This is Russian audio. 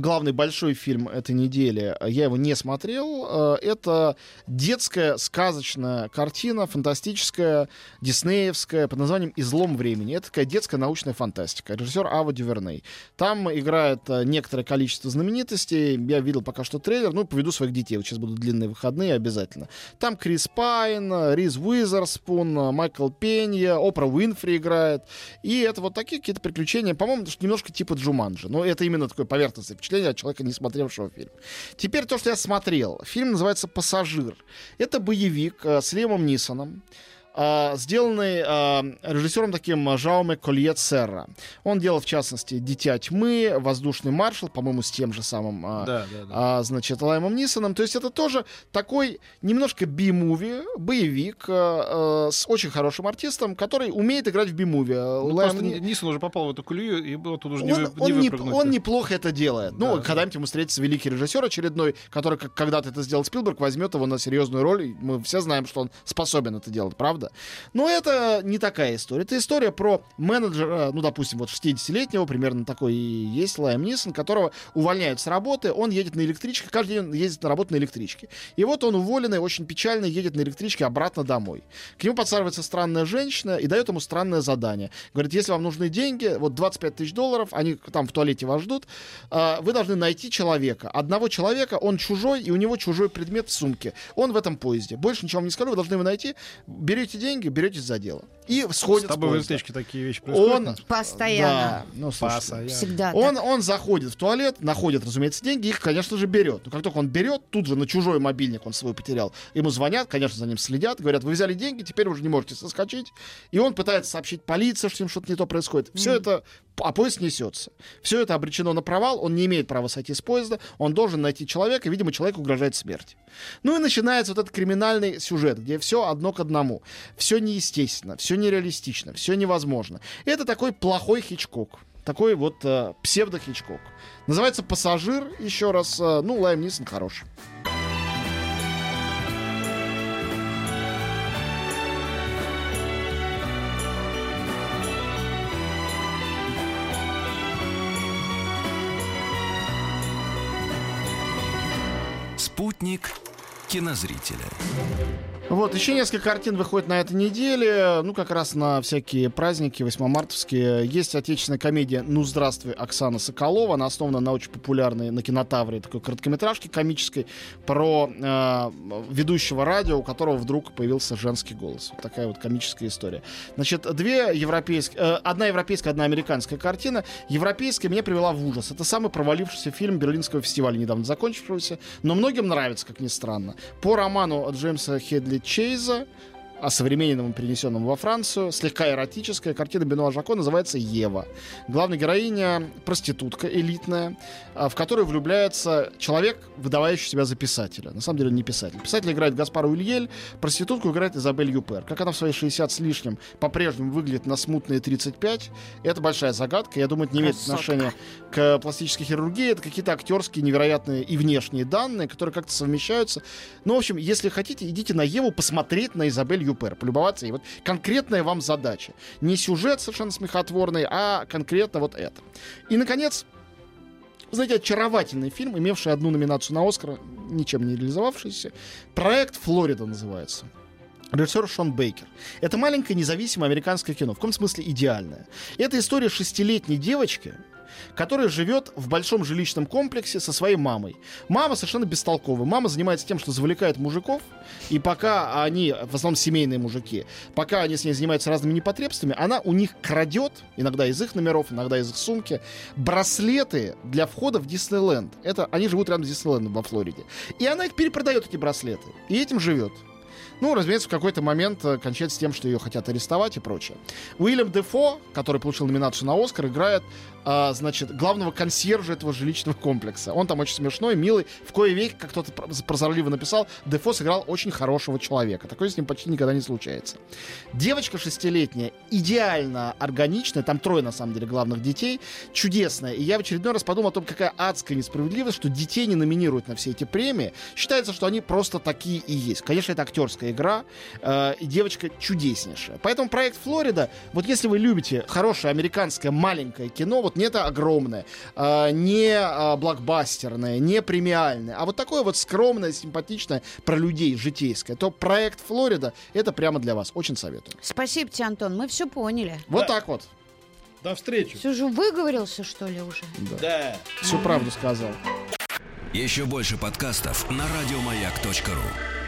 Главный большой фильм этой недели, я его не смотрел. Э, Это детская сказочная картина, фантастическая, диснеевская, под названием «Излом времени». Это такая детская научная фантастика. Режиссер Ава Дюверней. Там играет э, некоторое количество знаменитостей. Я видел пока что трейлер. Ну, поведу своих детей. Вот сейчас будут длинные выходные обязательно. Там Крис Пайн, Риз Уизерспун, Майкл Пенья, Опра Уинфри играет. И это вот такие какие-то приключения, по-моему, немножко типа Джуманджи. Но это именно такое поверхностное впечатление от человека, не смотревшего фильм. Теперь то, что я смотрел. Фильм называется «Пассажир». Это боевик э, с Лемом Нисоном. Э, сделанный э, режиссером таким э, Жауме Кольет Серра. Он делал, в частности, «Дитя тьмы», «Воздушный маршал», по-моему, с тем же самым, Да, да, да. а, значит, Лаймом Нисоном. То есть это тоже такой немножко би-муви, боевик с очень хорошим артистом, который умеет играть в би-муви. Ну, Лайм просто Ни- Нисон уже попал в эту колею, и было тут уже не, он, вы- он не выпрыгнуть. он неплохо это делает. Ну, Да. когда-нибудь ему встретится великий режиссер очередной, который, когда-то это сделал Спилберг, возьмет его на серьезную роль. И Мы все знаем, что он способен это делать, правда? Но это не такая история. Это история про менеджера, ну, допустим, вот 60-летнего, примерно такой и есть Лайм Нисон, которого увольняют с работы, он едет на электричке, каждый день ездит на работу на электричке. И вот он уволенный, очень печально едет на электричке обратно домой. К нему подсаживается странная женщина и дает ему странное задание. Говорит, если вам нужны деньги, вот 25 тысяч долларов, они там в туалете вас ждут, а, вы должны найти человека. Одного человека, он чужой, и у него чужой предмет в сумке. Он в этом поезде. Больше ничего вам не скажу, вы должны его найти. Берете деньги, беретесь за дело. И С сходит с тобой поезда. электричке такие вещи происходят? Он... Постоянно. Да, ну, слушайте. Постоянно. Всегда. Он, так. он заходит в туалет, находит, разумеется, деньги, их, конечно же, берет. Но как только он берет, тут же на чужой мобильник он свой потерял. Ему звонят, конечно, за ним следят, говорят, вы взяли деньги, теперь уже не можете соскочить. И он пытается сообщить полиции, что с ним что-то не то происходит. Все это, а поезд несется. Все это обречено на провал, он не имеет права сойти с поезда, он должен найти человека, видимо, человеку угрожает смерть. Ну и начинается вот этот криминальный сюжет, где все одно к одному. Все неестественно, все нереалистично, все невозможно. Это такой плохой Хичкок. Такой вот э, псевдо-хичкок. Называется «Пассажир», еще раз. э, ну, Лайм Нисон хороший. Спутник кинозрителя. Вот, еще несколько картин выходит на этой неделе. Ну, как раз на всякие праздники 8-мартовские. Есть отечественная комедия «Ну, здравствуй, Оксана Соколова». Она основана на очень популярной на кинотавре такой короткометражке комической про э, ведущего радио, у которого вдруг появился женский голос. Вот такая вот комическая история. Значит, две европейские... э, одна европейская, одна американская картина. Европейская меня привела в ужас. Это самый провалившийся фильм Берлинского фестиваля, недавно закончившегося. Но многим нравится, как ни странно. По роману Джеймса Хедли de Lichesa, о современном перенесенном во Францию. Слегка эротическая картина Бенуа Жако называется «Ева». Главная героиня — проститутка элитная, а, в которую влюбляется человек, выдавающий себя за писателя. На самом деле не писатель. Писатель играет Гаспар Ульель, проститутку играет Изабель Юпер. Как она в свои 60 с лишним по-прежнему выглядит на смутные 35, это большая загадка. Я думаю, это не имеет отношения к пластической хирургии. Это какие-то актерские невероятные и внешние данные, которые как-то совмещаются. Ну, в общем, если хотите, идите на Еву посмотреть на Изабель Юпер, полюбоваться ей. Вот конкретная вам задача. Не сюжет совершенно смехотворный, а конкретно вот это. И, наконец, знаете, очаровательный фильм, имевший одну номинацию на Оскар, ничем не реализовавшийся. Проект «Флорида» называется. Режиссер Шон Бейкер. Это маленькое независимое американское кино. В каком смысле идеальное? Это история шестилетней девочки, которая живет в большом жилищном комплексе со своей мамой. Мама совершенно бестолковая. Мама занимается тем, что завлекает мужиков, и пока они, в основном семейные мужики, пока они с ней занимаются разными непотребствами, она у них крадет, иногда из их номеров, иногда из их сумки, браслеты для входа в Диснейленд. Это, они живут рядом с Диснейлендом во Флориде. И она их перепродает, эти браслеты. И этим живет. Ну, разумеется, в какой-то момент э, кончается тем, что ее хотят арестовать и прочее. Уильям Дефо, который получил номинацию на Оскар, играет а, значит, главного консьержа этого жилищного комплекса. Он там очень смешной, милый. В кое веке, как кто-то про- прозорливо написал, Дефо сыграл очень хорошего человека. Такое с ним почти никогда не случается. Девочка шестилетняя, идеально органичная, там трое, на самом деле, главных детей, чудесная. И я в очередной раз подумал о том, какая адская несправедливость, что детей не номинируют на все эти премии. Считается, что они просто такие и есть. Конечно, это актерская игра, э, и девочка чудеснейшая. Поэтому проект «Флорида», вот если вы любите хорошее американское маленькое кино, вот не это огромное, э, не э, блокбастерное, не премиальное, а вот такое вот скромное, симпатичное про людей, житейское, то проект «Флорида» это прямо для вас. Очень советую. Спасибо тебе, Антон, мы все поняли. Вот Да. так вот. До встречи. Все же выговорился, что ли, уже? Да. Всю правду сказал. Еще больше подкастов на радиомаяк.ру.